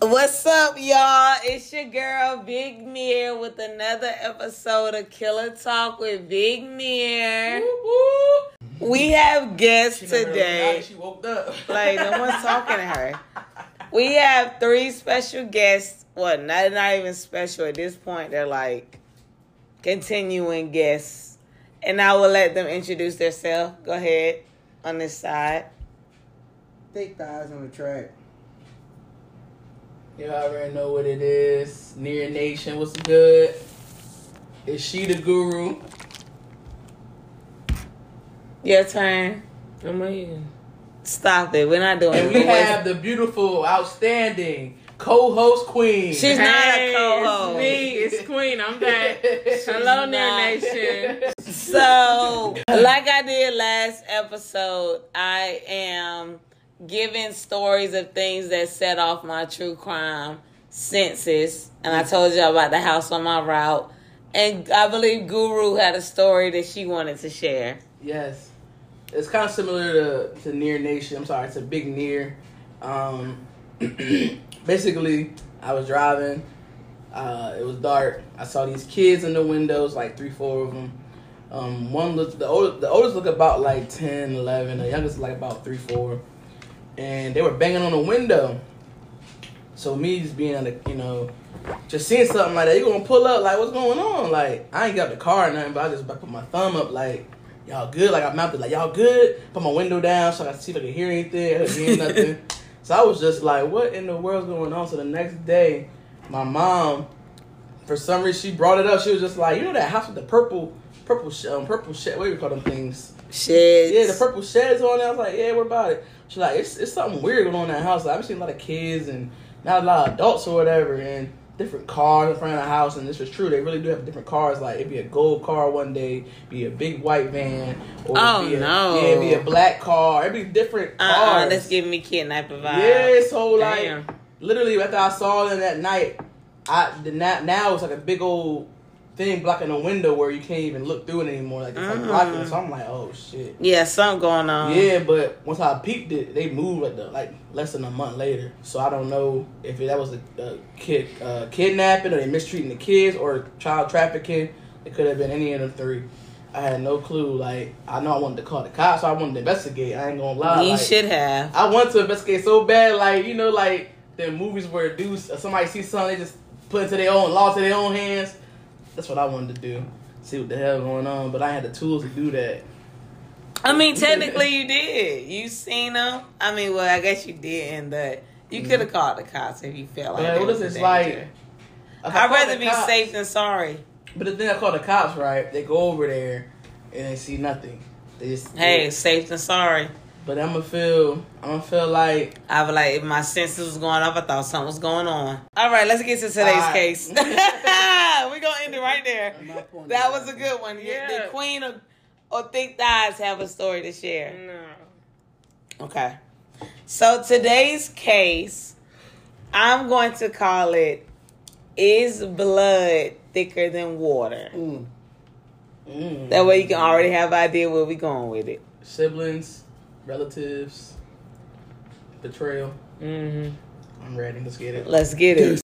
What's up, y'all? It's your girl, Big Mir, with another episode of Killer Talk with Big Mir. We have guests She today. She woke up. Like, no one's talking to her. We have three special guests. What? Not, not even special at this point. They're like continuing guests. And I will let them introduce themselves. Go ahead on this side. Thick thighs on the track. You already know what it is. Mir Nation, what's good? Is she the guru? Your turn. Stop it. We're not doing And it. we have the beautiful, outstanding co-host queen. She's not a co-host. It's me, it's Queen. I'm back. Hello, Mir. Nation. So, like I did last episode, I am giving stories of things that set off my true crime senses. And I told you about the house on my route. And I believe Guru had a story that she wanted to share. Yes. It's kind of similar to, to Mir Nation. I'm sorry, it's a big Mir. Um, basically, I was driving. Uh, it was dark. I saw these kids in the windows, like three, four of them. Um, one looked, the oldest, the oldest looked about like 10, 11. The youngest like about three, four. And they were banging on the window. So me just being, on the, you know, just seeing something like that, you gonna pull up like, what's going on? Like, I ain't got the car or nothing, but I just put my thumb up like, y'all good? Like I mounted like, y'all good? Put my window down so I could see if I could hear anything. I hear nothing. so I was just like, what in the world's going on? So the next day, my mom, for some reason, she brought it up. She was just like, you know that house with the purple, purple, um, purple shed. What do you call them things? Shit. Yeah, the purple sheds on there. I was like, yeah, what about it? She's like, it's, it's something weird going on in that house. Like, I've seen a lot of kids and not a lot of adults or whatever, and different cars in front of the house. And this was true. They really do have different cars. Like, it'd be a gold car one day, be a big white van. Or Oh, it'd be a, no. Yeah, it'd be a black car. It'd be different Uh-uh, that's giving me kidnapper vibes. Yeah, so like, Damn. literally after I saw them that night, I the now, now it's like a big old thing blocking the window where you can't even look through it anymore. Like it's like Mm. blocking. So I'm like, oh shit. Yeah, something going on. Yeah, but once I peeped it, they moved like, the, like less than a month later. So I don't know if that was a, a kid uh, kidnapping or they mistreating the kids or child trafficking. It could have been any of the three. I had no clue. Like I know I wanted to call the cops. So I wanted to investigate. I ain't gonna lie. You like, should have. I want to investigate so bad. Like you know, like the movies where dudes somebody sees something, they just put into their own law to their own hands. That's what I wanted to do. See what the hell going on, but I had the tools to do that. I mean, technically, you did. You seen them. I mean, well, I guess you didn't, but you mm-hmm. could have called the cops if you felt like. There what is this like? I'd rather the be cops- safe than sorry. But the thing I call the cops, right? They go over there and they see nothing. They just Hey, safe than sorry. But I'm gonna feel. I'm gonna feel like I was like, if my senses was going off, I thought something was going on. All right, let's get to today's right. case. We're gonna end it right there. I'm not pointing That was a good one. Yeah. The queen of or thick thighs have a story to share. No. Okay. So today's case, I'm going to call it Is Blood Thicker Than Water? Mm. mm, That way you can already have an idea where we going with it. siblings, relatives, betrayal. Mm-hmm. I'm ready. Let's get it. Let's get it.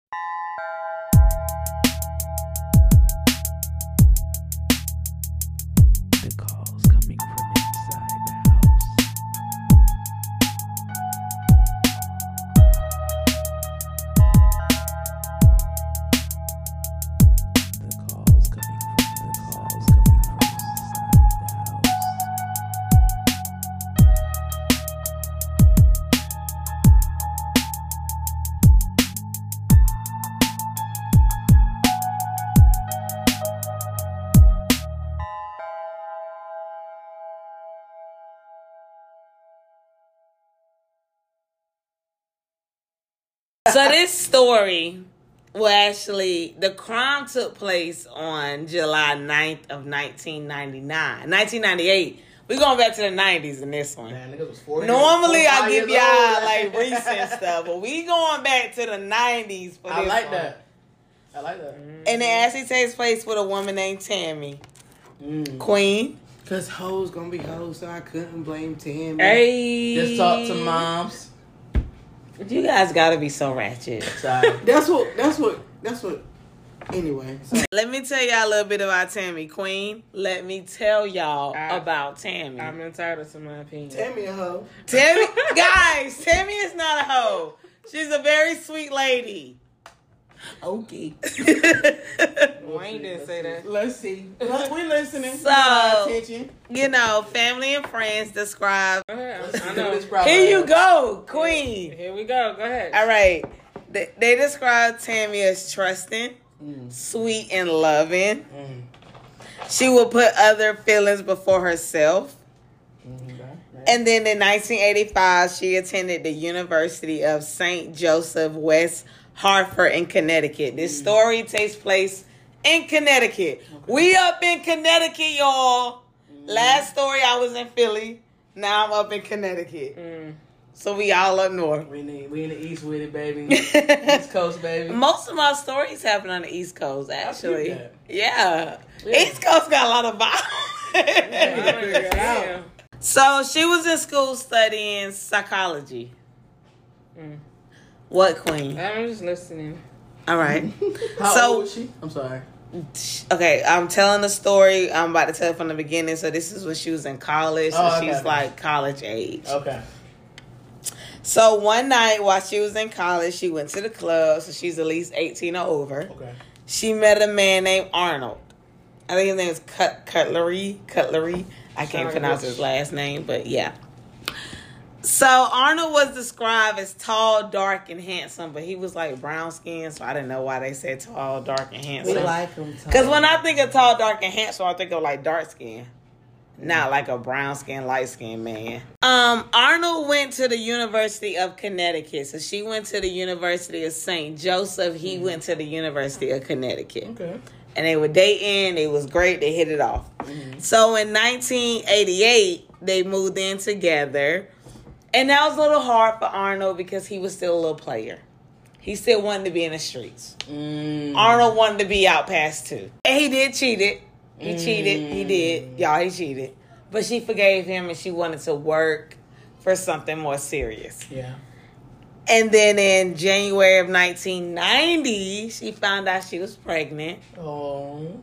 So this story, well, actually, the crime took place on July 9th of 1999. 1998. We're going back to the 90s in this one. Man, Normally, I give y'all like recent stuff, but we going back to the 90s for I like one. that. I like that. And it actually takes place with a woman named Tammy. Mm. Queen. Cause hoes gonna be hoes, so I couldn't blame Tammy. Hey. Just talk to moms. You guys gotta be so ratchet. Sorry. That's what. That's what. That's what. Anyway, so Let me tell y'all a little bit about Tammy Queen. Let me tell y'all I- about Tammy. I'm entitled to my opinion. Tammy a hoe. Tammy, guys, Tammy is not a hoe. She's a very sweet lady. Okay. Wayne didn't say that. Let's see. Look, we listening. So- attention. you know, family and friends describe. Go ahead. I know. Here you go, Queen. Here we go. Go ahead. All right. They, they describe Tammy as trusting, Mm. sweet, and loving. Mm. She will put other feelings before herself. Mhm. And then in 1985, she attended the University of St. Joseph, West Hartford in Connecticut. This story takes place in Connecticut. We up in Connecticut, y'all. Last story, I was in Philly. Now I'm up in Connecticut. Mm. So we all up north. We in the, we in the east with it, baby. East Coast, baby. Most of my stories happen on the East Coast, actually. Yeah. Yeah. East Coast got a lot of violence. Yeah. so she was in school studying psychology. Mm. What queen? I'm just listening. All right. How So- old was she? I'm sorry. Okay, I'm telling the story. I'm about to tell it from the beginning. So this is when she was in college. So Oh, okay. she's like college age. Okay. So one night while she was in college, she went to the club. So she's at least 18 or over. Okay. She met a man named Arnold. I think his name is Cut Cutlery. Cutlery. I can't Sorry, pronounce bitch. his last name, but yeah. So Arnold was described as tall, dark, and handsome, but he was like brown skinned, so I didn't know why they said tall, dark, and handsome. We like them. Because when I think of tall, dark, and handsome, I think of like dark skin. Not like a brown skin, light skinned man. Um, Arnold went to the University of Connecticut. So she went to the University of St. Joseph. He went to the University of Connecticut. Okay. And they were dating. It was great. They hit it off. So in 1988, they moved in together. And that was a little hard for Arnold because he was still a little player. He still wanted to be in the streets. Mm. Arnold wanted to be out past two. And he did cheat it. He cheated. He did. Y'all, he cheated. But she forgave him and she wanted to work for something more serious. Yeah. And then in January of 1990, she found out she was pregnant Oh.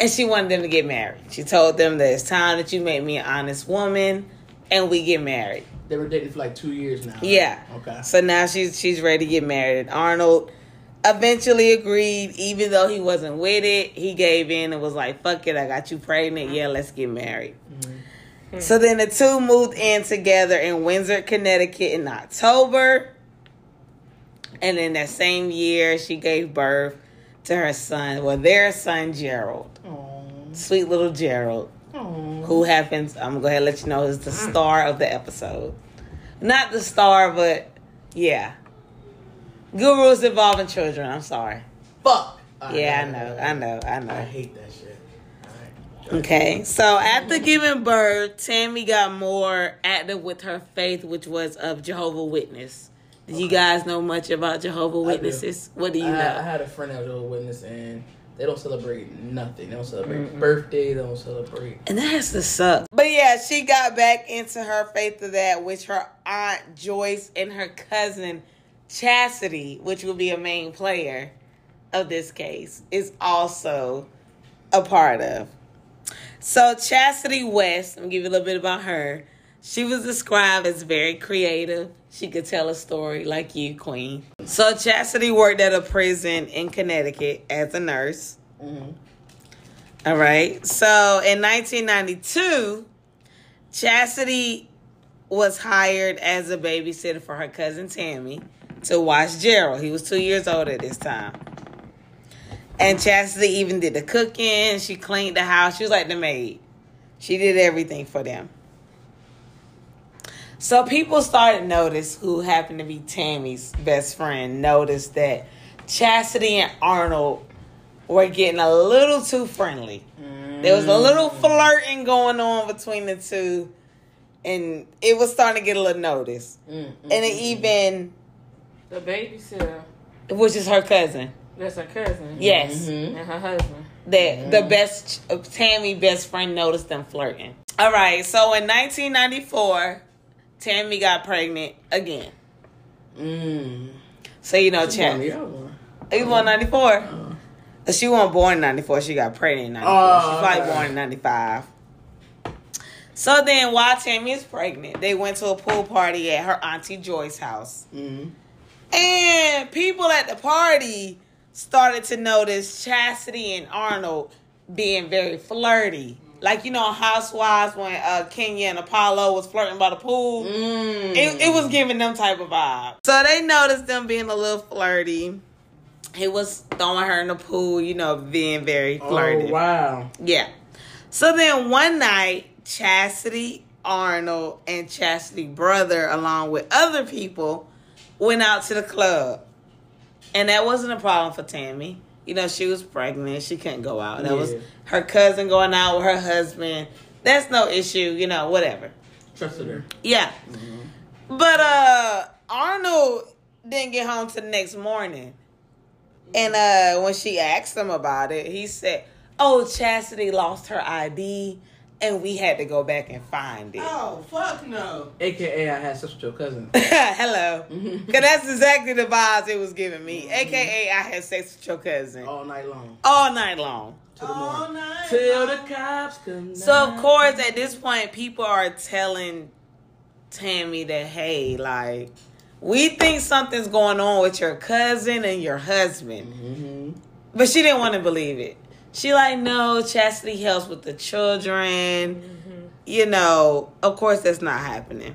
and she wanted them to get married. She told them that it's time that you make me an honest woman and we get married. They were dating for like two years now. Yeah. Okay. So now she's she's ready to get married. Arnold eventually agreed, even though he wasn't with it. He gave in and was like, "Fuck it, I got you pregnant. Mm-hmm. Yeah, let's get married." Mm-hmm. So then the two moved in together in Windsor, Connecticut, in October. And in that same year, she gave birth to her son, well, their son Gerald, Oh. sweet little Gerald Oh. Who happens I'm gonna go ahead and let you know is the mm. star of the episode. Not the star, but yeah. Gurus involving children, I'm sorry. Fuck. Yeah, I know, I know, I know. I hate that shit. Okay, so after giving birth, Tammy got more active with her faith, which was of Jehovah Witness. Did you guys know much about Jehovah do. Witnesses? What do you I, know? I had a friend that was a witness, and they don't celebrate nothing. They don't celebrate birthday. They don't celebrate. And that has to suck. But yeah, she got back into her faith of that, which her aunt Joyce and her cousin Chastity, which will be a main player of this case, is also a part of. So Chastity West, I'm gonna give you a little bit about her. She was described as very creative. She could tell a story like you, Queen. So Chastity worked at a prison in Connecticut as a nurse. Mhm. All right. So in 1992, Chastity was hired as a babysitter for her cousin Tammy to watch Gerald. He was two years old at this time. And Chastity even did the cooking. She cleaned the house. She was like the maid. She did everything for them. So people started to notice who happened to be Tammy's best friend noticed that Chastity and Arnold were getting a little too friendly. There was a little flirting going on between the two, and it was starting to get a little notice. Mm, mm, And it even, The babysitter. which is her cousin, That's her cousin. yes, Mhm. And her husband. that the best Tammy best friend noticed them flirting. All right, so in 1994, Tammy got pregnant again. Mm. So you know, She Chad. the other one. He born ninety four. Uh, She wasn't born in ninety four. She got pregnant in ninety four. Oh, She's probably okay. born in ninety five. So then, while Tammy is pregnant, they went to a pool party at her auntie Joy's house. mm. And people at the party started to notice Chastity and Arnold being very flirty. Like, you know, Housewives when uh, Kenya and Apollo was flirting by the pool. Mm. It, it was giving them type of vibe. So they noticed them being a little flirty. He was throwing her in the pool, you know, being very flirty. Oh, wow. Yeah. So then one night, Chastity, Arnold, and Chastity brother, along with other people, went out to the club. And that wasn't a problem for Tammy. You know, she was pregnant. She couldn't go out. That was Yeah. Her cousin going out with her husband. That's no issue, you know, whatever. Trusted her. Yeah. But uh Arnold didn't get home till the next morning. And uh when she asked him about it, he said, Oh, Chastity lost her ID and we had to go back and find it. Oh fuck no. AKA, I had sex with your cousin. Hello. Cause that's exactly the vibes it was giving me. AKA I had sex with your cousin All night long. all night long. To the morning. Till the cops come. So of course at this point people are telling Tammy that hey, like we think something's going on with your cousin and your husband. hmm But she didn't want to believe it. She like, no, Chastity helps with the children. You know, of course that's not happening.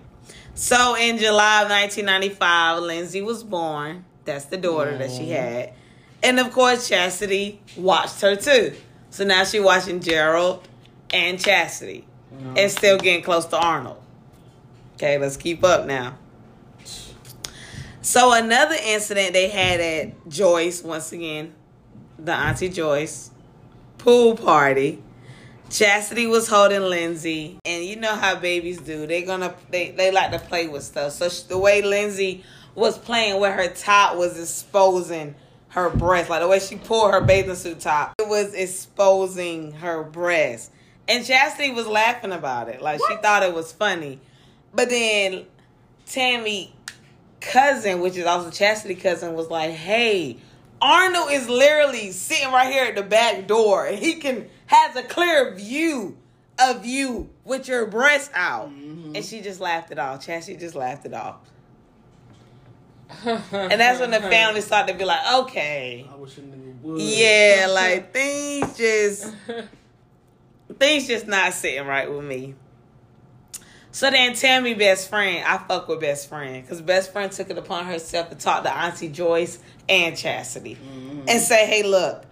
So in July of 1995, Lindsay was born. That's the daughter that she had. And of course, Chastity watched her too. So now she watching Gerald and Chastity. Mm-hmm. And still getting close to Arnold. Okay, let's keep up now. So another incident they had at Joyce, once again, the Auntie Joyce pool party. Chastity was holding Lindsay, and you know how babies do. They gonna they they like to play with stuff. So sh- the way Lindsay was playing with her top was exposing her breast, like the way she pulled her bathing suit top, it was exposing her breast. And Chastity was laughing about it, like she thought it was funny. But then Tammy cousin, which is also Chastity cousin, was like, "Hey, Arnold is literally sitting right here at the back door, and he can has a clear view of you with your breasts out." Mm-hmm. And she just laughed it off. Chastity just laughed it off, and that's when the family started to be like, "Okay, I wish a nigga yeah, like things just things just not sitting right with me." So then Tammy best friend, I fuck with best friend. Because best friend took it upon herself to talk to Auntie Joyce and Chastity mm-hmm. and say, "Hey, look,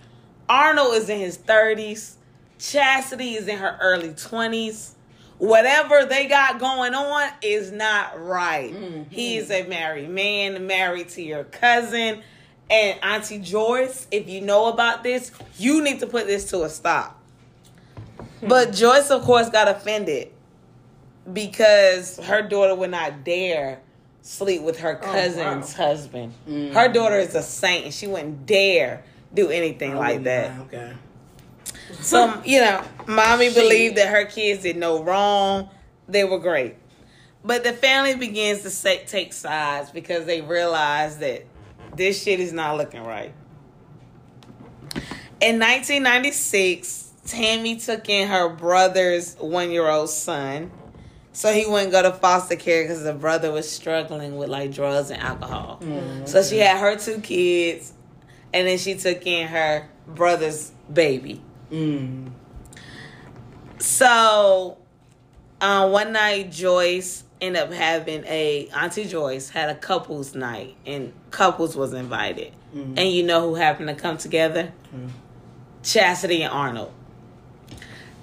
Arnold is in his thirties, Chastity is in her early twenties. Whatever they got going on is not right. He is a married man, married to your cousin." And Auntie Joyce, if you know about this, you need to put this to a stop. But Joyce, of course, got offended because her daughter would not dare sleep with her cousin's husband. Mm. Her daughter is a saint and she wouldn't dare do anything I like that. Okay. So, you know, mommy believed that her kids did no wrong. They were great. But the family begins to say, take sides because they realize that this shit is not looking right. In 1996, Tammy took in her brother's one year old son. So he wouldn't go to foster care because the brother was struggling with like drugs and alcohol. Oh, so she had her two kids, and then she took in her brother's baby. Mm. So, um, one night Joyce ended up having a Auntie Joyce had a couples night, and couples was invited. Mhm. And you know who happened to come together? Mm. Chastity and Arnold.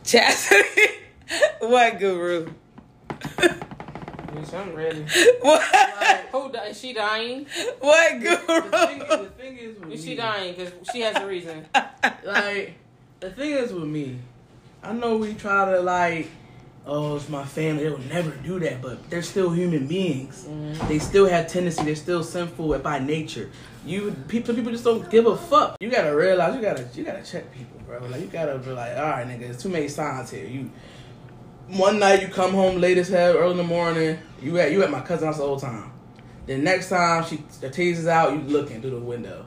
Chastity, what guru? Bitch, I'm ready. what? Who di- is she dying? What The thing, guru? the thing is Is she dying? Because she has a reason. like the thing is with me, I know we try to like, oh, it's my family. They would never do that, but they're still human beings. Mm-hmm. They still have tendency. They're still sinful by nature. You people, people just don't give a fuck. You gotta realize you gotta you gotta check people, bro. Like you gotta be like, all right, nigga, there's too many signs here. You one night you come home late as hell, early in the morning. You at you at my cousin's house the whole time. Then next time she the teases out, you looking through the window.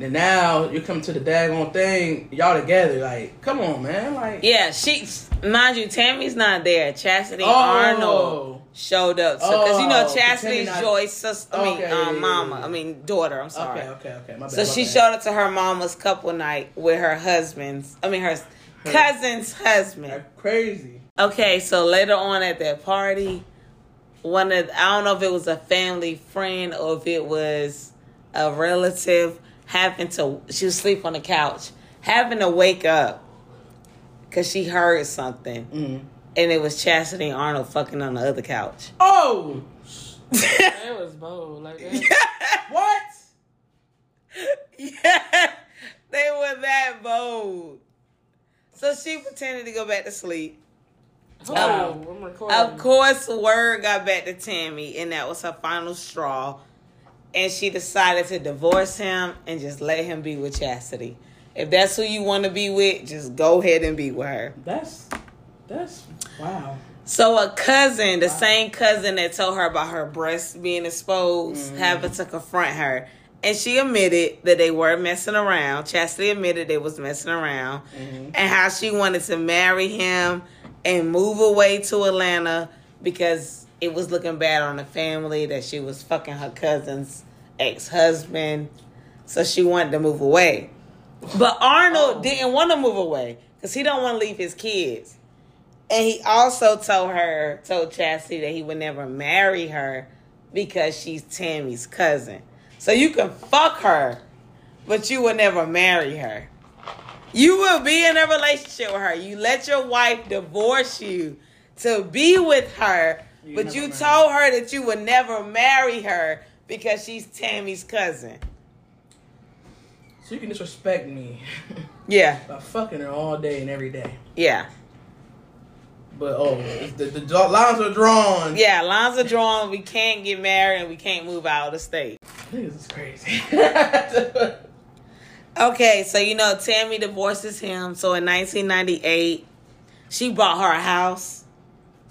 Then now you come to the daggone thing, y'all together. Like, come on, man. Like, Yeah, she mind you, Tammy's not there. Chastity Oh. Arnold showed up. So because you know Oh, Chastity's not- Joy's sister, I mean, Okay, um, mama. I mean daughter. I'm sorry. okay, okay, okay. My bad. So my she bad. showed up to her mama's couple night with her husband's, I mean her cousin's husband. Crazy. Okay, so later on at that party, one of I don't know if it was a family friend or if it was a relative happened to she was asleep on the couch, having to wake up because she heard something, Mm. and it was Chastity Arnold fucking on the other couch. Oh, That was bold. Like that. what? yeah, they were that bold. So she pretended to go back to sleep. Oh, Um, I'm recording. Of course, word got back to Tammy, and that was her final straw. And she decided to divorce him and just let him be with Chastity. If that's who you want to be with, just go ahead and be with her. That's that's wow. So a cousin, the same cousin that told her about her breasts being exposed, mm-hmm. happened to confront her. And she admitted that they were messing around. Chastity admitted they was messing around. Mm-hmm. And how she wanted to marry him and move away to Atlanta because it was looking bad on the family that she was fucking her cousin's ex-husband. So she wanted to move away. But Arnold oh. didn't want to move away because he don't want to leave his kids. And he also told her, told Chastity that he would never marry her because she's Tammy's cousin. So you can fuck her, but you will never marry her. You will be in a relationship with her. You let your wife divorce you to be with her, You but you told her that you would never marry her because she's Tammy's cousin. So you can disrespect me Yeah, by fucking her all day and every day. yeah. But oh, the, the lines are drawn. Yeah, lines are drawn. We can't get married and we can't move out of the state. Niggas is crazy. Okay, so you know Tammy divorces him. So in 1998, she bought her a house.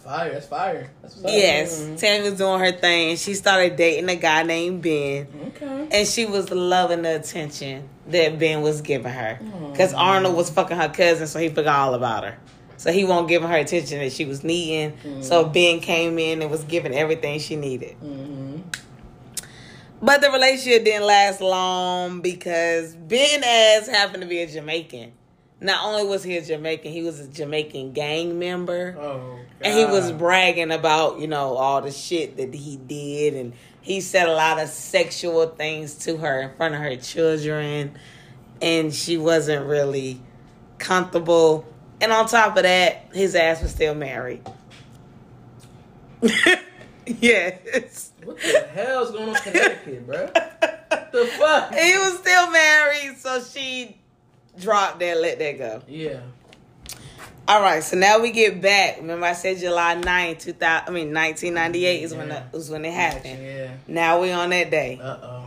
Fire, that's fire. That's what's up. Yes, mm-hmm. Tammy was doing her thing. She started dating a guy named Ben, Okay. and she was loving the attention that Ben was giving her. Mm-hmm. Because Arnold was fucking her cousin, so he forgot all about her. So he won't give her attention that she was needing. So mm-hmm. Ben came in and was giving everything she needed. Mm-hmm. But the relationship didn't last long because Ben as happened to be a Jamaican. Not only was he a Jamaican, he was a Jamaican gang member. Oh. And he was bragging about, you know, all the shit that he did. And he said a lot of sexual things to her in front of her children. And she wasn't really comfortable. And on top of that, his ass was still married. yes. What the hell's going on Connecticut, bro? What the fuck? He was still married, so she dropped that, let that go. Yeah. All right, so now we get back. Remember, I said July 9th, 2000, I mean, 1998 is when it was when it happened. Yeah. Now we on that day. Uh oh.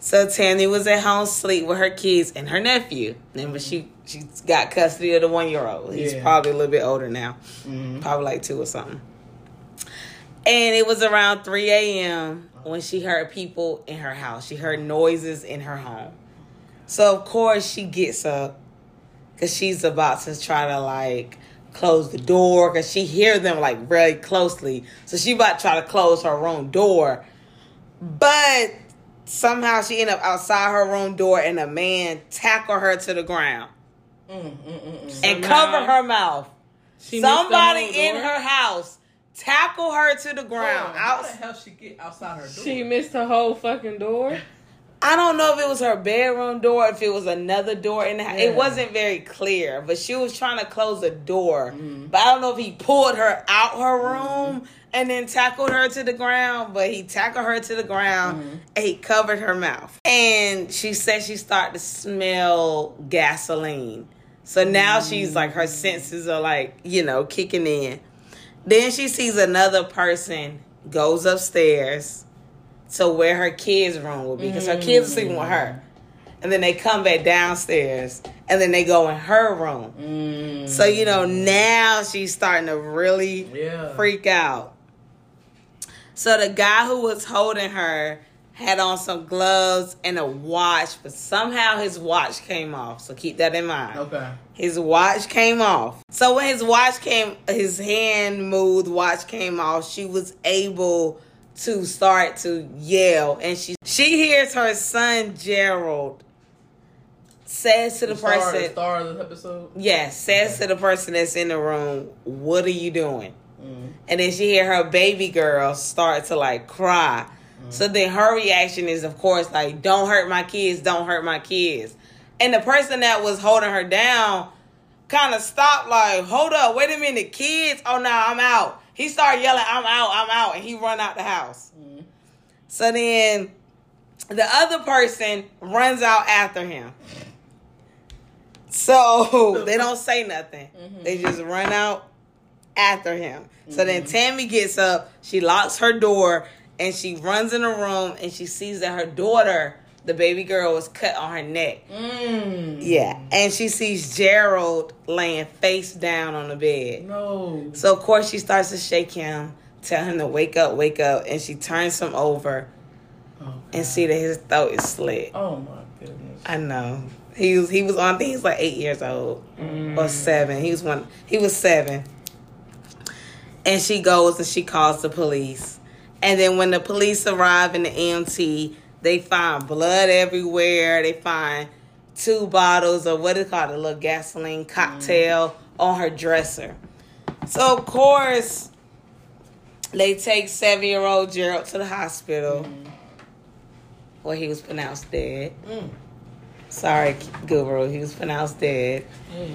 So Tammy was at home sleep with her kids and her nephew. Remember, she she got custody of the one year old. He's Yeah. probably a little bit older now, Mm-hmm. probably like two or something. And it was around 3 a.m. when she heard people in her house. She heard noises in her home. So of course she gets up because she's about to try to like close the door because she hear them like very closely. So she about to try to close her room door, but somehow she end up outside her room door and a man tackle her to the ground Mm, mm, mm, mm. and Somehow- cover her mouth. She Somebody in door? her house tackle her to the ground. How the hell she get outside her door? She missed her whole fucking door. I don't know if it was her bedroom door, if it was another door in the house. Yeah. It wasn't very clear, but she was trying to close a door. Mhm. But I don't know if he pulled her out her room and then tackled her to the ground, but he tackled her to the ground Mhm. and he covered her mouth. And she said she started to smell gasoline. So now she's like, her senses are like, you know, kicking in. Then she sees another person goes upstairs to where her kids' room would be because her kids are sleeping with her. And then they come back downstairs and then they go in her room. Mm. So, you know, now she's starting to really Yeah. freak out. So the guy who was holding her had on some gloves and a watch, but somehow his watch came off. So keep that in mind. Okay. His watch came off. So when his watch came, his hand moved, watch came off. She was able to start to yell, and she she hears her son Gerald says to the, star, person, the star of the episode. yes, says to the person that's in the room, "What are you doing?" Mm. And then she hear her baby girl start to like cry. So then her reaction is, of course, like, "Don't hurt my kids! Don't hurt my kids!" And the person that was holding her down kind of stopped, like, "Hold up, wait a minute, kids! Oh no, I'm out!" He started yelling, "I'm out! I'm out!" And he run out the house. Mm. So then the other person runs out after him. So they don't say nothing. They just run out after him. So then Tammy gets up, she locks her door, and she runs in the room and she sees that her daughter, the baby girl, was cut on her neck. Mm. Yeah. And she sees Gerald laying face down on the bed. No. So of course she starts to shake him, tell him to wake up, wake up, and she turns him over Oh, and see that his throat is slit. oh my goodness. I know. He was he was on I think he was like eight years old. Or seven. He was one he was seven. And she goes and she calls the police. And then when the police arrive in the EMT, they find blood everywhere. They find two bottles of what is called a little gasoline cocktail mm-hmm. on her dresser. So of course they take seven year old Gerald to the hospital mm-hmm. where he was pronounced dead. Mm. Sorry, Guru, he was pronounced dead. Yeah.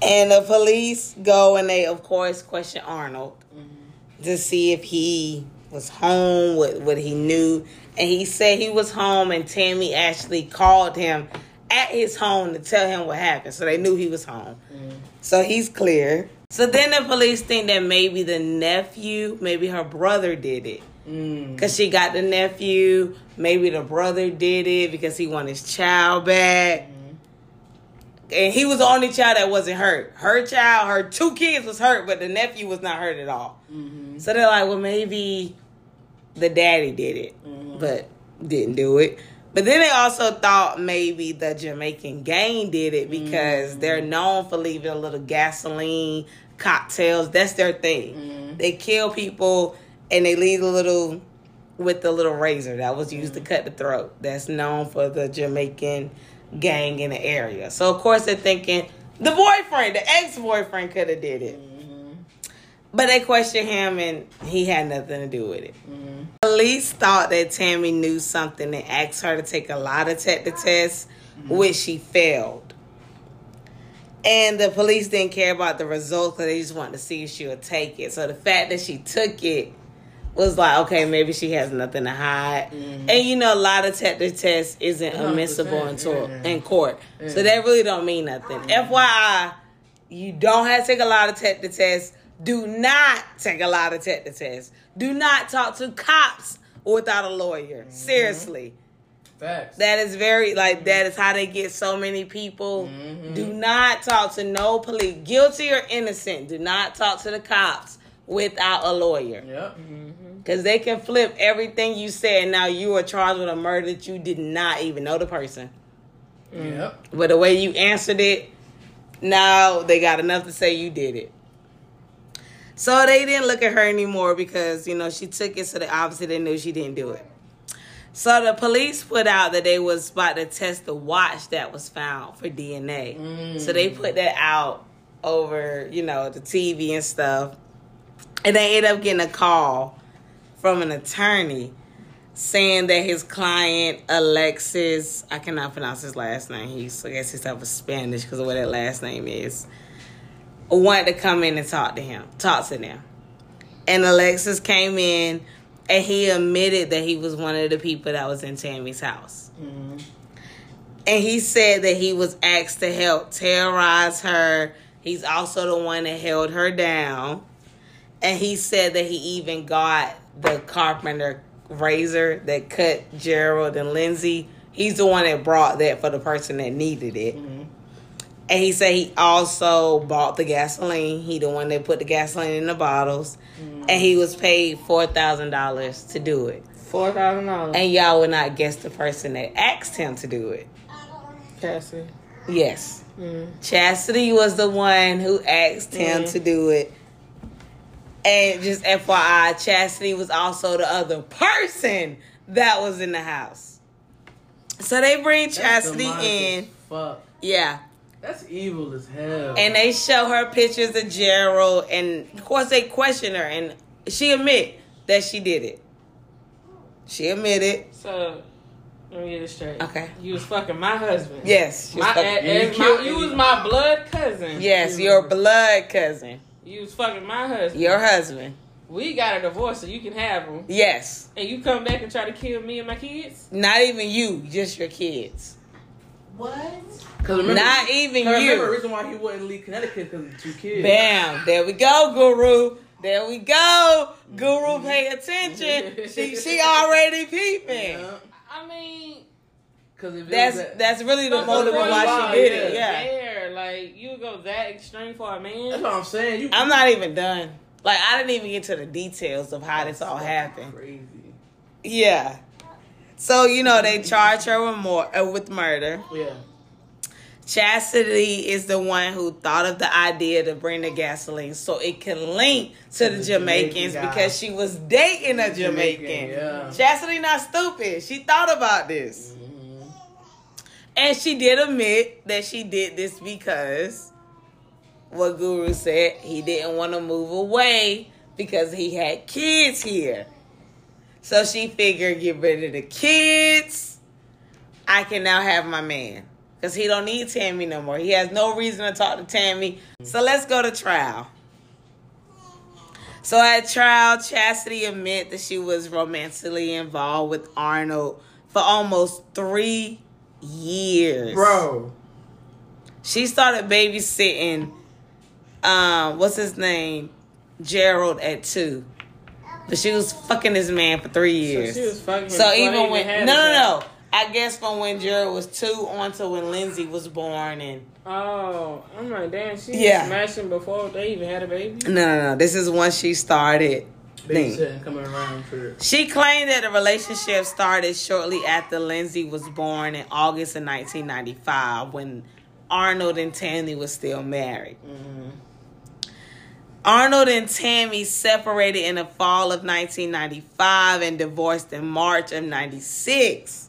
And the police go and they, of course, question Arnold mm-hmm. to see if he was home, what, what he knew. And he said he was home, and Tammy actually called him at his home to tell him what happened. So they knew he was home. So he's clear. So then the police think that maybe the nephew, maybe her brother did it. Mm. Because she got the nephew. Maybe the brother did it because he wanted his child back. And he was the only child that wasn't hurt. Her child, her two kids was hurt, but the nephew was not hurt at all. Mm-hmm. So they're like, well, maybe the daddy did it, Mhm. but didn't do it. But then they also thought maybe the Jamaican gang did it because they're known for leaving a little gasoline, cocktails. That's their thing. Mhm. They kill people and they leave a little with the little razor that was used to cut the throat. That's known for the Jamaican gang in the area. So of course they're thinking the boyfriend, the ex boyfriend, could have did it. But they questioned him and he had nothing to do with it. Mhm. Police thought that Tammy knew something and asked her to take a lie detector test, which she failed. And the police didn't care about the results because they just wanted to see if she would take it. So the fact that she took it was like, okay, maybe she has nothing to hide. Mhm. And you know, a lie detector test isn't admissible in, tor- yeah. in court. Yeah. So that really don't mean nothing. FYI, you don't have to take a lie detector test. Do not take a lot lie detector test. Do not talk to cops without a lawyer. Mm-hmm. Seriously. Facts. That is very like mm-hmm. that is how they get so many people. Mhm. Do not talk to no police, guilty or innocent. Do not talk to the cops without a lawyer Yep. Mm-hmm. because they can flip everything you said. Now you are charged with a murder that you did not even know the person, Yep. but the way you answered it, now they got enough to say you did it. So they didn't look at her anymore because you know she took it, so they obviously they knew she didn't do it. So the police put out that they was about to test the watch that was found for DNA. Mm. So they put that out over, you know, the TV and stuff. And they ended up getting a call from an attorney saying that his client Alexis, I cannot pronounce his last name. He's I guess he's of Spanish because of what that last name is. Wanted to come in and talk to him, talk to them. And Alexis came in and he admitted that he was one of the people that was in Tammy's house. Mhm. And he said that he was asked to help terrorize her. He's also the one that held her down. And he said that he even got the carpenter razor that cut Gerald and Lindsay. He's the one that brought that for the person that needed it. Mhm. And he said he also bought the gasoline. He the one that put the gasoline in the bottles. And he was paid four thousand dollars to do it. Four thousand dollars. And y'all would not guess the person that asked him to do it. Cassie. Yes. Mm. Chastity was the one who asked him Mhm. to do it. And just FYI, Chastity was also the other person that was in the house. So they bring Chastity in. Fuck. Yeah. That's evil as hell. And they show her pictures of Gerald and of course they question her and she admit that she did it. She admitted. So let me get this straight. Okay. You was fucking my husband. Yes. My, fucking- you my, you was my blood cousin. yes, your blood cousin. You was fucking my husband. Your husband. We got a divorce, so you can have him. Yes. And you come back and try to kill me and my kids? Not even you, just your kids. What? Cause remember, Not even 'cause remember the you. reason why he wouldn't leave Connecticut because of two kids. Bam. There we go, Guru. There we go. Guru, pay attention. She she already peeping. Yeah. I mean, Cause That's that, that's really the but motive of before why you she did lie, it. yeah. Yeah. there, like you go that extreme for a man. that's what I'm saying. You, I'm not even done. Like I didn't even get to the details of how this all happened. Crazy. Yeah. So you know they charge her with more uh, with murder. Yeah. Chastity is the one who thought of the idea to bring the gasoline so it can link to the the Jamaicans Jamaican because she was dating a Jamaican. Jamaican, yeah. Chastity not stupid. She thought about this. Mhm. And she did admit that she did this because what Guru said, he didn't want to move away because he had kids here. So she figured get rid of the kids. I can now have my man. Because he don't need Tammy no more. He has no reason to talk to Tammy. So let's go to trial. So at trial, Chastity admit that she was romantically involved with Arnold for almost three years. Bro. She started babysitting um, what's his name? Gerald at two. But she was fucking this man for three years. So she was fucking. So even he when had no a no child. no, I guess from when Gerald was two on to when Lindsay was born and Oh, I'm like, damn, she Yeah. was smashing before they even had a baby. no no no. This is when she started. coming around for She claimed that the relationship started shortly after Lindsay was born in August of 1995 when Arnold and Tammy was still married. Mhm. Arnold and Tammy separated in the fall of 1995 and divorced in March of 96.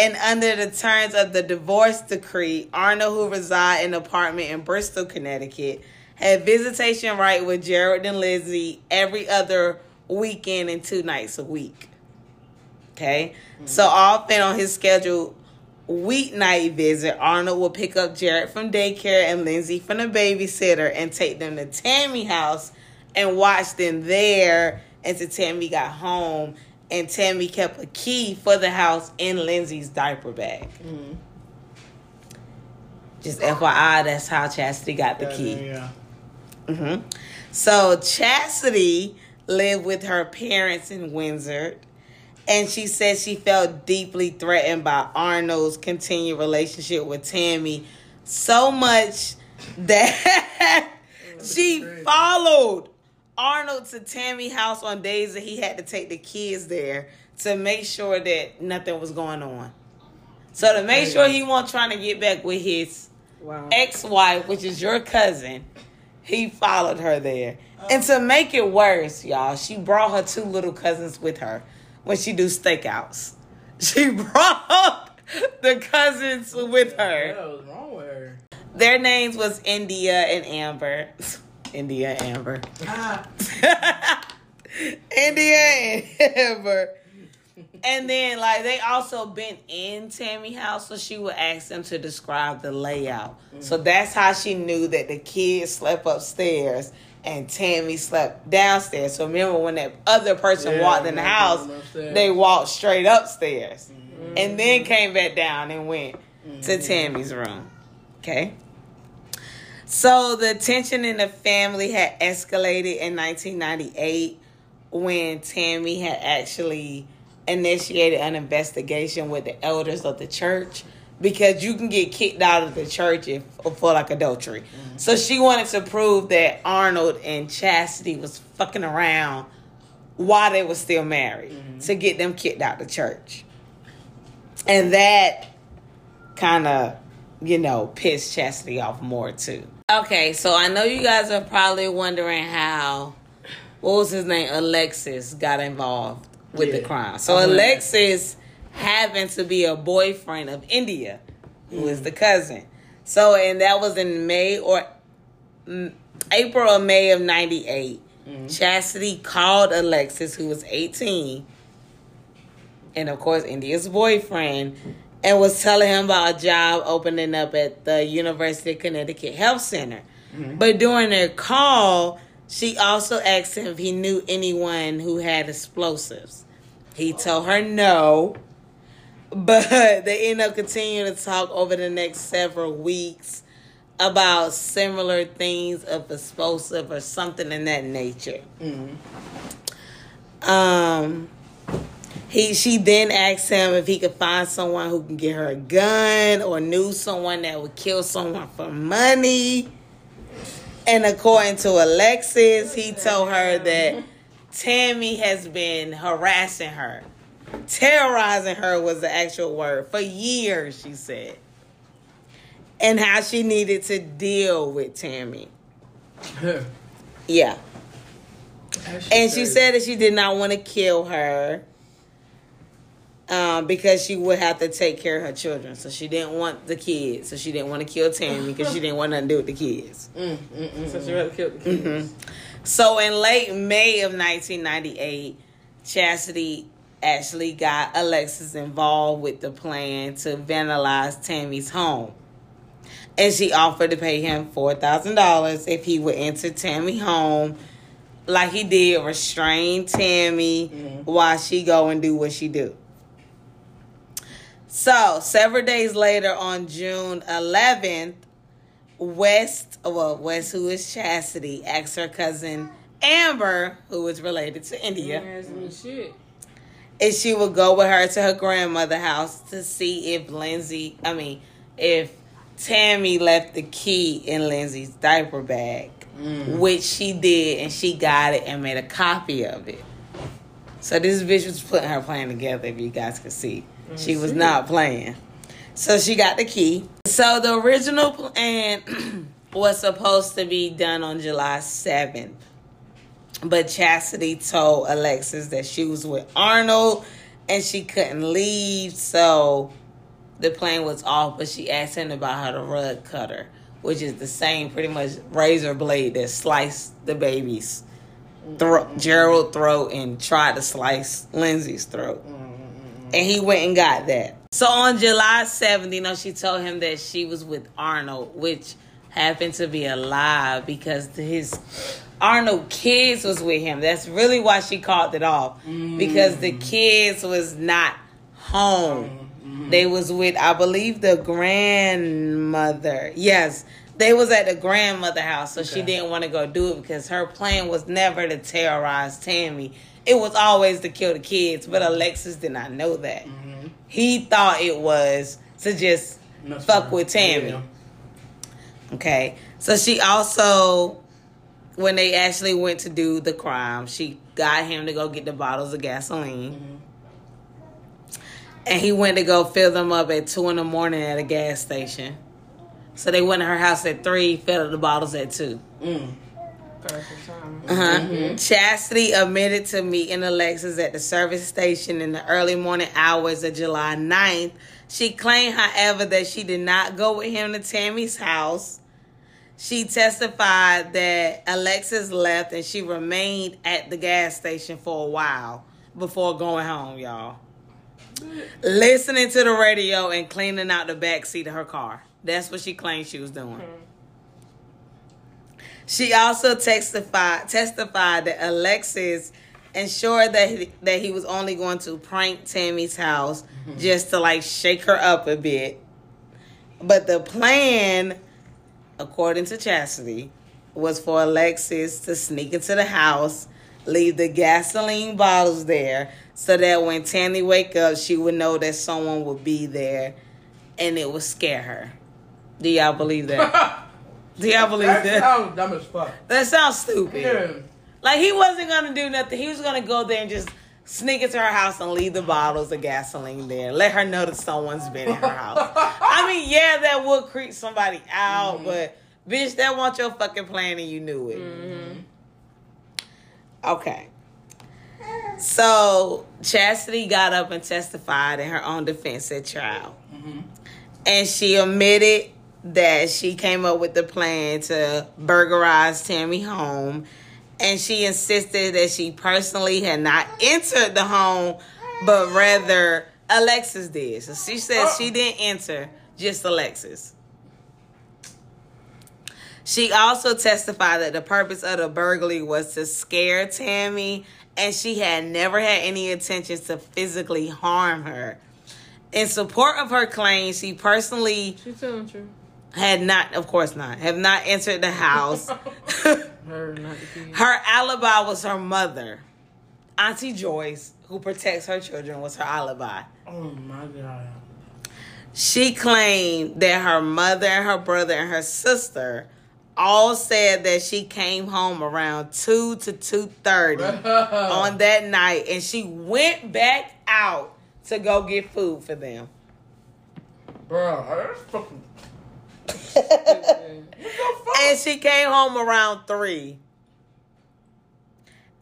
And under the terms of the divorce decree, Arnold, who reside in an apartment in Bristol, Connecticut, had visitation right with Jared and Lizzie every other weekend and two nights a week. Okay? Mm-hmm. So often on his scheduled weeknight visit, Arnold will pick up Jared from daycare and Lindsay from the babysitter and take them to Tammy house and watch them there until Tammy got home. And Tammy kept a key for the house in Lindsay's diaper bag. Mhm. Just FYI, that's how Chastity got the key. Yeah. hmm So Chastity lived with her parents in Windsor, and she said she felt deeply threatened by Arnold's continued relationship with Tammy, so much that she followed Arnold to Tammy house on days that he had to take the kids there to make sure that nothing was going on. So to make sure he wasn't trying to get back with his Wow. ex-wife, which is your cousin, he followed her there. And to make it worse, y'all, she brought her two little cousins with her when she do stakeouts. She brought the cousins with her. What was wrong with her? Their names was India and Amber. India Amber. Ah, India and Amber. And then like they also been in Tammy house, so she would ask them to describe the layout. So that's how she knew that the kids slept upstairs and Tammy slept downstairs. So remember when that other person Yeah, walked in the house, they walked straight upstairs and then came back down and went to Tammy's room. Okay. So the tension in the family had escalated in 1998 when Tammy had actually initiated an investigation with the elders of the church because you can get kicked out of the church if for like adultery. Mm-hmm. So she wanted to prove that Arnold and Chastity was fucking around while they were still married mm-hmm. to get them kicked out the church. And that kind of, you know, pissed Chastity off more too. Okay, so I know you guys are probably wondering how what was his name? Alexis got involved with the crime. So that. Alexis happened to be a boyfriend of India, who is the cousin. So and that was in May or mm, April or May of '98. Chastity called Alexis, who was 18, and of course India's boyfriend, and was telling him about a job opening up at the University of Connecticut Health Center. But during their call, she also asked him if he knew anyone who had explosives. He told her no, but they end up continuing to talk over the next several weeks about similar things of explosive or something in that nature. Um, he she then asked him if he could find someone who can get her a gun or knew someone that would kill someone for money. And according to Alexis, he told her that Tammy has been harassing her. Terrorizing her was the actual word for years, she said. And how she needed to deal with Tammy. Yeah. And she said that she did not want to kill her um, because she would have to take care of her children. So she didn't want the kids. So she didn't want to kill Tammy because she didn't want nothing to do with the kids. Mm, mm, mm, So she rather kill the kids. So in late May of 1998, Chastity actually got Alexis involved with the plan to vandalize Tammy's home. And she offered to pay him $4,000 if he would enter Tammy home like he did, restrain Tammy while she go and do what she do. So, several days later on June 11th, West, well, West, who is Chastity, asked her cousin Amber, who is related to India, Ass me shit. if she would go with her to her grandmother's house to see if Lindsay, I mean, if Tammy left the key in Lindsay's diaper bag, mm. which she did, and she got it and made a copy of it. So this bitch was putting her plan together, if you guys could see. She was not playing. So she got the key. So the original plan was supposed to be done on July 7th. But Chastity told Alexis that she was with Arnold and she couldn't leave. So the plan was off, but she asked him about how the rug cutter, which is the same pretty much razor blade that sliced the baby's throat, mm-hmm. Gerald throat and tried to slice Lindsay's throat. Mm-hmm. And he went and got that. So on July 7th, you know, she told him that she was with Arnold, which happened to be a lie because his Arnold kids was with him. That's really why she called it off. Mm. Because the kids was not home. Mm-hmm. They was with I believe the grandmother. Yes. They was at the grandmother house, so she didn't want to go do it because her plan was never to terrorize Tammy. It was always to kill the kids, but Alexis did not know that. He thought it was to just fuck with Tammy. Yeah. Okay. So she also, when they actually went to do the crime, she got him to go get the bottles of gasoline. And he went to go fill them up at two in the morning at a gas station. So they went to her house at three, filled up the bottles at two. Mm. Perfect time. Uh-huh. Chastity admitted to meeting Alexis at the service station in the early morning hours of July 9th. She claimed, however, that she did not go with him to Tammy's house. She testified that Alexis left and she remained at the gas station for a while before going home, y'all. Listening to the radio and cleaning out the back seat of her car. That's what she claimed she was doing. Mm-hmm. She also testified testified that Alexis ensured that he, that he was only going to prank Tammy's house mm-hmm. just to like shake her up a bit. But the plan, according to Chastity, was for Alexis to sneak into the house, leave the gasoline bottles there, so that when Tammy wake up, she would know that someone would be there, and it would scare her. Do y'all believe that? Do y'all believe that that? sounds dumb as fuck. That sounds stupid. Yeah. Like he wasn't gonna do nothing. He was gonna go there and just sneak into her house and leave the bottles of gasoline there. Let her know that someone's been in her house. I mean, yeah, that would creep somebody out, mm-hmm. but bitch, that want your fucking plan and you knew it. Mm-hmm. Okay. So Chastity got up and testified in her own defense at trial. Mm-hmm. And she admitted that she came up with the plan to burglarize Tammy home. And she insisted that she personally had not entered the home, but rather Alexis did. So she says she oh. didn't enter, just Alexis. She also testified that the purpose of the burglary was to scare Tammy, and she had never had any intentions to physically harm her. In support of her claim, she personally She's telling the truth. Had not, of course not, have not entered the house. Her, her alibi was her mother. Auntie Joyce, who protects her children, was her alibi. Oh my god. She claimed that her mother and her brother and her sister all said that she came home around 2 to 2.30 on that night and she went back out to go get food for them. Bro, that's fucking. And she came home around 3.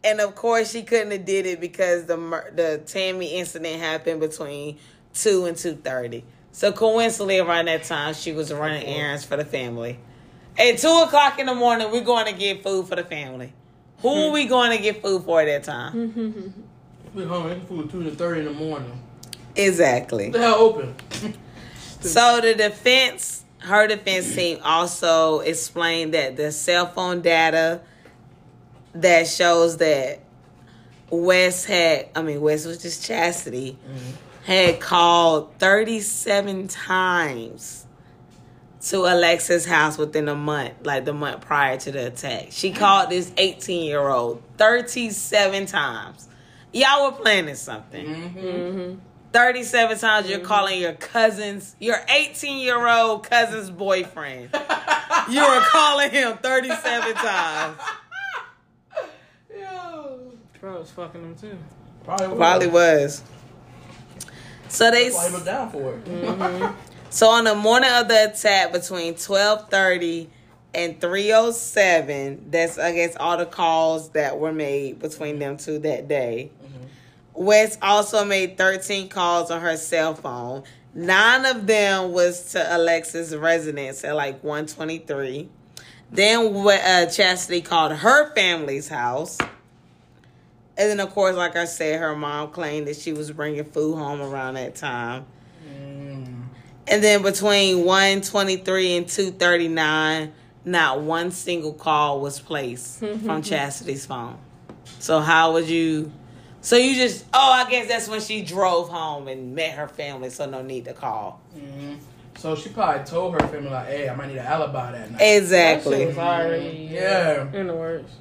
And of course she couldn't have did it because the the Tammy incident happened between 2 and 2.30. So coincidentally around that time she was running errands for the family. At 2 o'clock in the morning we're going to get food for the family. Who are we going to get food for at that time? We home making food two to thirty in the morning. Exactly. The hell open? So the defense, her defense team also explained that the cell phone data that shows that West had, I mean West was just Chastity, mm-hmm. had called 37 times to Alexa's house within a month, like the month prior to the attack. She mm-hmm. called this 18 year old 37 times. Y'all were planning something. Mm-hmm. mm-hmm. 37 times you're mm-hmm. calling your cousin's, your 18 year old cousin's boyfriend. You were calling him 37 times. Yo. Bro was fucking them too. Probably, Probably was. So they, That's why he down for it. Mm-hmm. so on the morning of the attack between 1230 and 307, that's I guess all the calls that were made between them two that day. Mm-hmm. West also made 13 calls on her cell phone. Nine of them was to Alexa's residence at like 123. Then uh, Chastity called her family's house. And then, of course, like I said, her mom claimed that she was bringing food home around that time. Mm. And then between 123 and 239, not one single call was placed from Chastity's phone. So how would you so you just oh I guess that's when she drove home and met her family, so no need to call. Mhm. So she probably told her family like, "Hey, I might need an alibi that night." That Exactly. was already Yeah. in the works.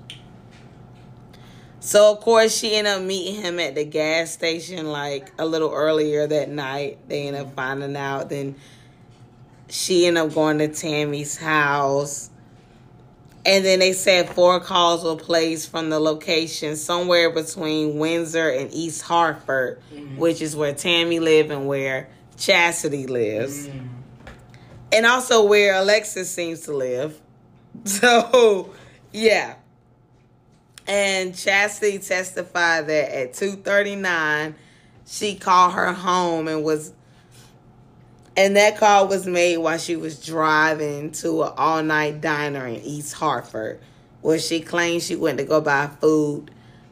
So of course she ended up meeting him at the gas station like a little earlier that night. They ended up finding out. Then she ended up going to Tammy's house. And then they said four calls were placed from the location somewhere between Windsor and East Hartford, which is where Tammy lived and where Chastity lives. Mm. And also where Alexis seems to live. So, yeah. And Chastity testified that at 2:39 she called her home and was and that call was made while she was driving to an all-night diner in East Hartford where she claimed she went to go buy food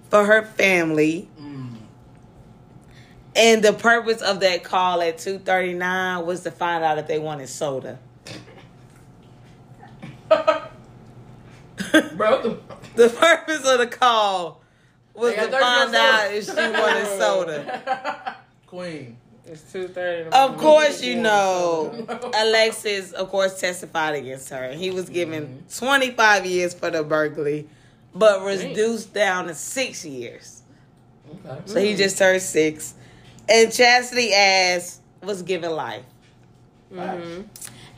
for her family. Mm. And the purpose of that call at 2:39 was to find out if they wanted soda. Bro, the- The purpose of the call was to find 30 out if she wanted soda. Queen. It's two thirty. Of course, you know, Alexis, of course, testified against her. He was given 25 years for the burglary, but reduced down to six years. Okay. So he just turned six. And Chastity ass was given life. Mm-hmm.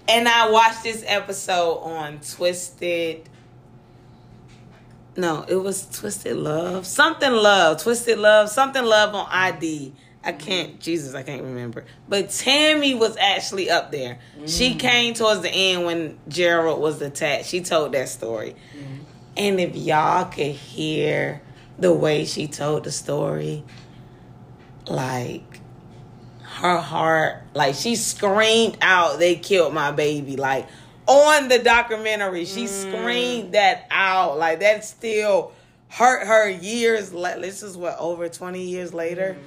And I watched this episode on Twisted. No, it was Twisted Love. Something Love. Twisted Love. Something Love on ID. I can't, Jesus, I can't remember. But Tammy was actually up there. She mm. came towards the end when Gerald was attacked. She told that story. Mm. And if y'all could hear the way she told the story, like her heart, like she screamed out, "They killed my baby!" Like on the documentary, she mm. screamed that out. Like that still hurt her years. Like this is what over twenty years later,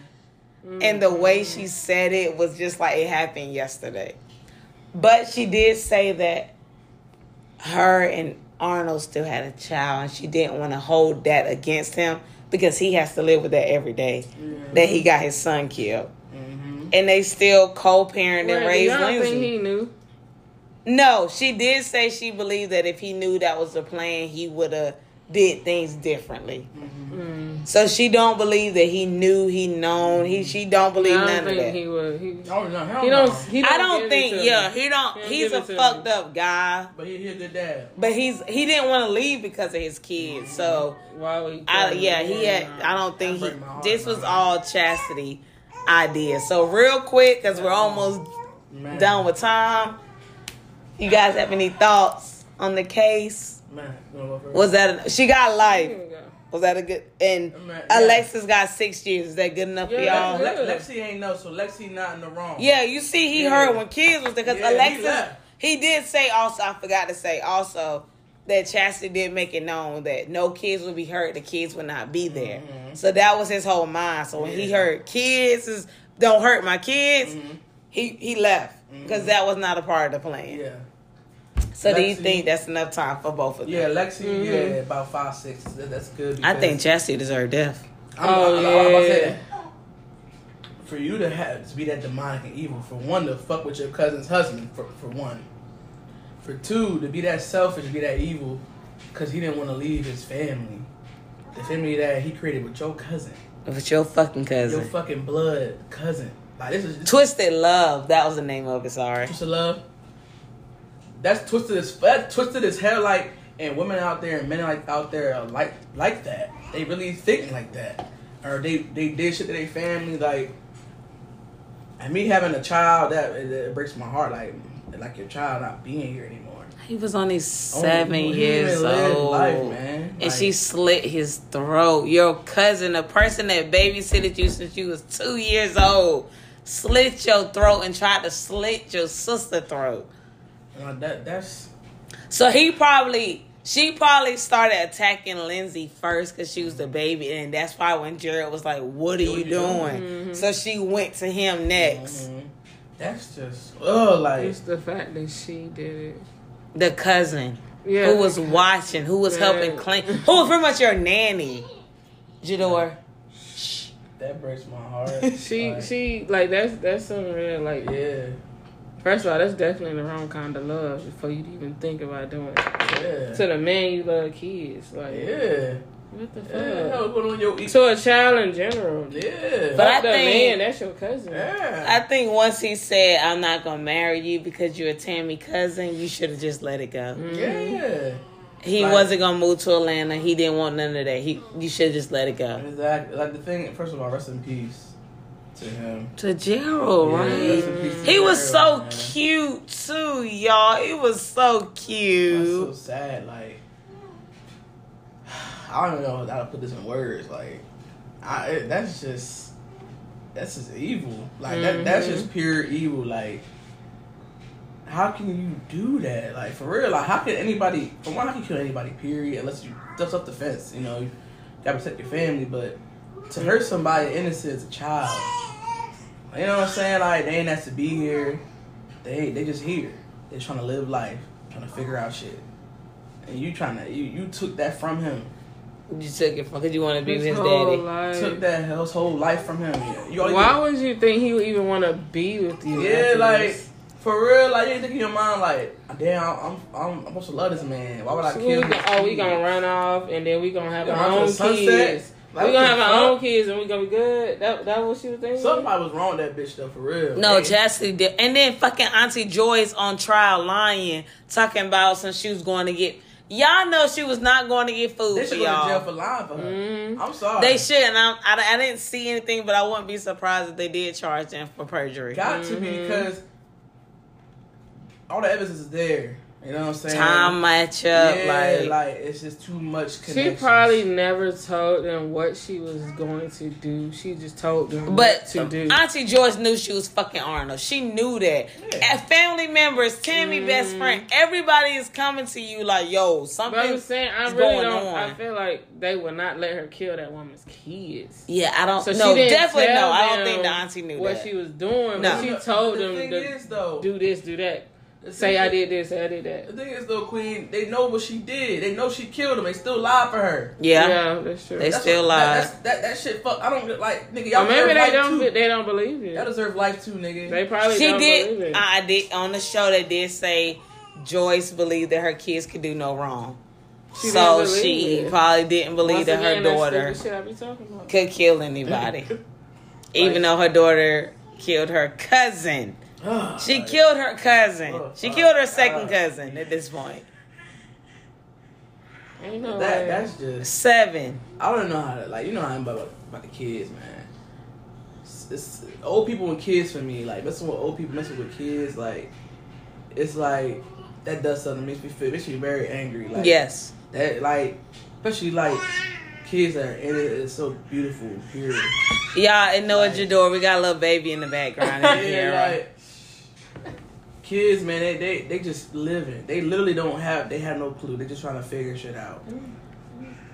and the way she said it was just like it happened yesterday. But she did say that her and Arnold still had a child, and she didn't want to hold that against him because he has to live with that every day. Mm-hmm. That he got his son killed, Mm-hmm. and they still co-parent and Well, raise y'all Lindsay. he knew? No, she did say she believed that if he knew that was the plan, he would have did things differently. Mm-hmm. Mm. So she don't believe that he knew, he known. He she don't believe I none don't of think that. he would. He, Oh no, hell he don't. He don't I don't think. Yeah, me. he don't. He He's a fucked me. up guy, But he, he a good dad. but he's he didn't want to leave because of his kids. So Why would he? I yeah he had. I don't think he. That break my heart, This was man. all chastity idea. So real quick, because we're almost Man. done with time. You guys have any thoughts on the case? Man, you wanna go first? Was that a, she got Here life? We go. Was that a good? And Man, yeah. Alexis got six years. Is that good enough for y'all? that's Le- Lexi ain't know, so Lexi not in the wrong. Yeah, you see, he Yeah. heard when kids was there because Yeah, he Alexis. left. He, did say also. I forgot to say also that Chastity did make it known that no kids would be hurt. The kids would not be there. Mhm. So that was his whole mind. So when he heard kids is don't hurt my kids, Mhm. he he left because Mhm. that was not a part of the plan. Yeah. So do you think that's enough time for both of them? Yeah, Lexi, Mhm. yeah, about five, six. That's good. I think Chastity deserved death. I'm, Oh, I'm, I'm about to yeah. For you to have to be that demonic and evil, for one, to fuck with your cousin's husband, for, for one. For two, to be that selfish, be that evil, because he didn't want to leave his family. The family that he created with your cousin, With your fucking cousin, your fucking blood cousin. Like this is this Twisted Love. That was the name of it. Sorry. Twisted love. That's twisted as that's twisted as hell. Like and women out there and men like out there are like like that. They really think like that, or they they did shit to their family. Like, and me having a child that it, it breaks my heart. Like like your child not being here anymore. He was only seven years old. life, man. And Like, she slit his throat. Your cousin, the person that babysitted you since you was two years old, slit your throat and tried to slit your sister throat. Uh, that that's So he probably, she probably started attacking Lindsay first because she was the baby, and that's why when Jared was like, "What are you What you doing?" Mhm. So she went to him next. mhm. that's just oh like It's the fact that she did it. The cousin Yeah. who was watching, who was helping clean, who was pretty much your nanny, Jador. that breaks my heart. She Like, she like that's that's some real like yeah first of all that's definitely the wrong kind of love before you even think about doing it. yeah To the man you love kids like yeah. what the fuck Yeah, what's going on your to a child in general. Yeah. But I think- man that's your cousin. yeah. I think once he said, "I'm not gonna marry you because you're a Tammy cousin," you should have just let it go. Mhm. yeah. He Like- wasn't gonna move to Atlanta. He didn't want none of that. He, you should just let it go. Exactly. Like the thing, first of all, rest in peace to him. To Gerald, Yeah, right? rest in peace to He was so man. cute too, y'all. He was so cute. That's so sad. Like, I don't even know how to put this in words. Like, I it, that's just that's just evil. Like that that's Mm-hmm. just pure evil. Like, how can you do that? Like for real? Like, how can anybody? For one, how can you kill anybody? Period. Unless you that's the fence, You know, you gotta protect your family. But to hurt somebody innocent as a child, you know what I'm saying? Like they ain't have to be here. They they just here. They trying to live life, trying to figure out shit. And you trying to you, you took that from him. You took it from because you want to be with His his whole daddy. life. Took that his whole life from him. Yeah, you already- Why would you think he would even want to be with you? Yeah, like this? for real. Like you think in your mind like, damn, I'm I'm, I'm supposed to love this man. Why would I So kill? we his go- oh, we gonna run off and then we gonna have Yeah, our own kids. sunset. Kids. Like, we gonna have our fuck? own kids and we gonna be good. That that what she was thinking. Somebody was wrong with that bitch though, for real. No, Hey, Chastity did. And then fucking Auntie Joyce on trial lying, talking about since she was going to get. Y'all know she was not going to get food They for should go to jail y'all. for lying for her. Mhm. I'm sorry. They should, and I, I, I didn't see anything, but I wouldn't be surprised if they did charge them for perjury. got to be Mhm. because all the evidence is there. You know what I'm saying? Time match up, yeah, like, like, it's just too much. She connections. probably never told them what she was going to do. She just told them But what to do. Auntie Joyce knew she was fucking Arnold. She knew that. Yeah. As family members, Tammy mm. best friend, everybody is coming to you like, yo, but I'm something. saying, I really don't. on. I feel like they would not let her kill that woman's kids. Yeah, I don't So know. she Definitely no. I don't think the auntie knew what that. she was doing. No. But she told the them thing to is, though, do this, do that. The Say I did this, say I did that. The thing is, though, Queen, they know what she did. They know she killed him. They still lie for her. yeah. yeah that's true. They That's still what- lie. That, that's, that, that shit, fuck. I don't get- like, nigga. Y'all or maybe deserve they life don't. Too. They don't believe it. Y'all deserve life too, nigga. They probably She don't believe did. it. I did on the show. They did say Joyce believed that her kids could do no wrong. She so didn't she it. probably didn't believe Once that her again, that's daughter stupid shit I be could kill anybody, even though her daughter killed her cousin. She Like, killed her cousin. Oh, She oh, killed her oh, second God. cousin at this point. Ain't no That way. that's just. Seven. I don't know how to like. You know how I'm about about the kids, man. It's, it's old people and kids for me. Like messing with old people, messing with kids. Like it's like that does something. Makes me feel. Makes me very angry. Like Yes. That like, especially like kids that are in it. It's so beautiful. Pure. Y'all and Noah Like- Jador, we got a little baby in the background. in here. yeah, like kids, man, they, they they just living. They literally don't have they have no clue. They just trying to figure shit out.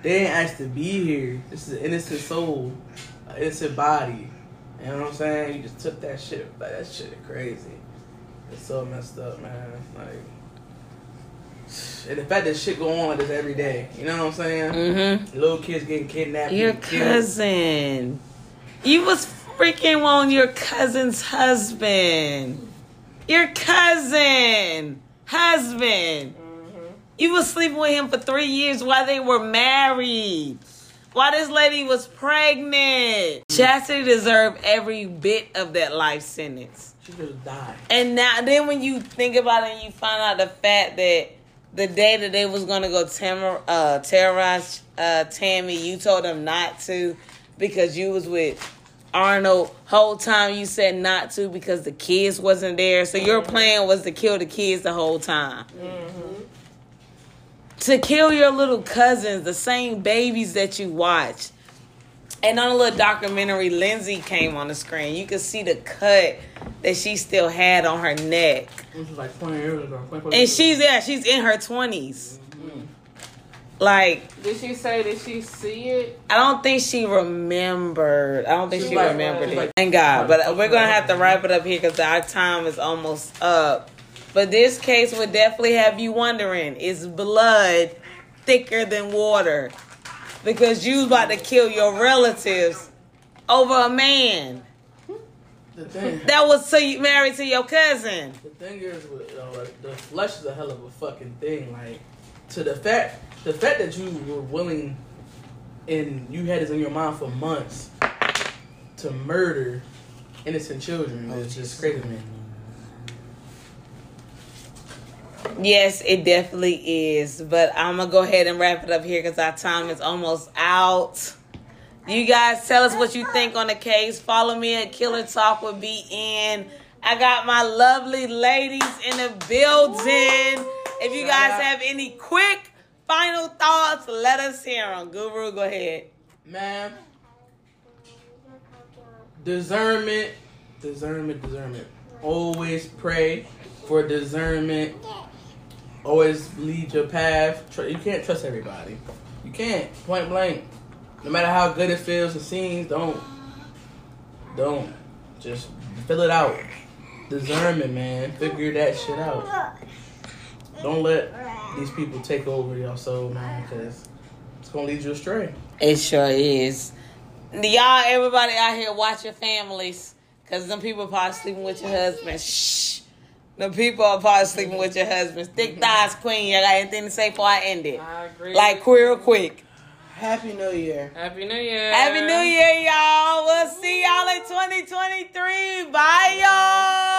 They ain't asked to be here. This is an innocent soul, an innocent body. You know what I'm saying? You just took that shit. Like that shit crazy. It's so messed up, man. Like. And the fact that shit go on like this every day, you know what I'm saying? Mm-hmm. Little kids getting kidnapped. Your cousin. You was freaking on your cousin's husband. Your cousin. Husband. You was sleeping with him for three years while they were married. While this lady was pregnant. Chastity deserved every bit of that life sentence. She could have died. And now, then when you think about it, and you find out the fact that the day that they was gonna go terror, uh, terrorize uh, Tammy, you told them not to because you was with Arnold. Whole time you said not to because the kids wasn't there. So your mm-hmm. plan was to kill the kids the whole time. Mm-hmm. To kill your little cousins, the same babies that you watched. And on a little documentary, Lindsay came on the screen. You could see the cut that she still had on her neck. This was like 20 years ago. And she's yeah, she's in her twenties. Mm-hmm. Like Did she say that she see it? I don't think she remembered. I don't think She's she like- remembered she's it. Thank God. But we're gonna have to wrap it up here because our time is almost up. But this case would definitely have you wondering: Is blood thicker than water? Because you was about to kill your relatives over a man The thing, that was to you, married to your cousin. the thing is, with, you know, like, the flesh is a hell of a fucking thing. Like, to the fact, the fact that you were willing, and you had this in your mind for months, to murder innocent children oh, is just crazy to me. Yes, it definitely is. But I'm gonna go ahead and wrap it up here because our time is almost out. You guys tell us what you think on the case. Follow me at Killer Talk with BN. I got my lovely ladies in the building. If you Shout guys out. have any quick final thoughts, let us hear them. Guru, go ahead. Man, discernment, discernment, discernment. Always pray for discernment. Always lead your path. You can't trust everybody. You can't. Point blank. No matter how good it feels and seems, don't. Don't. Just fill it out. Discernment, man. Figure that shit out. Don't let these people take over your soul, man, because it's gonna lead you astray. It sure is. Y'all, everybody out here, watch your families. Because some people are probably sleeping with your husband. Shh. The people are probably sleeping with your husbands. Thick thighs, queen. You got anything to say before I end it? I agree. Like, real quick. Happy New Year. Happy New Year. Happy New Year, y'all. We'll see y'all in 2023. Bye, y'all.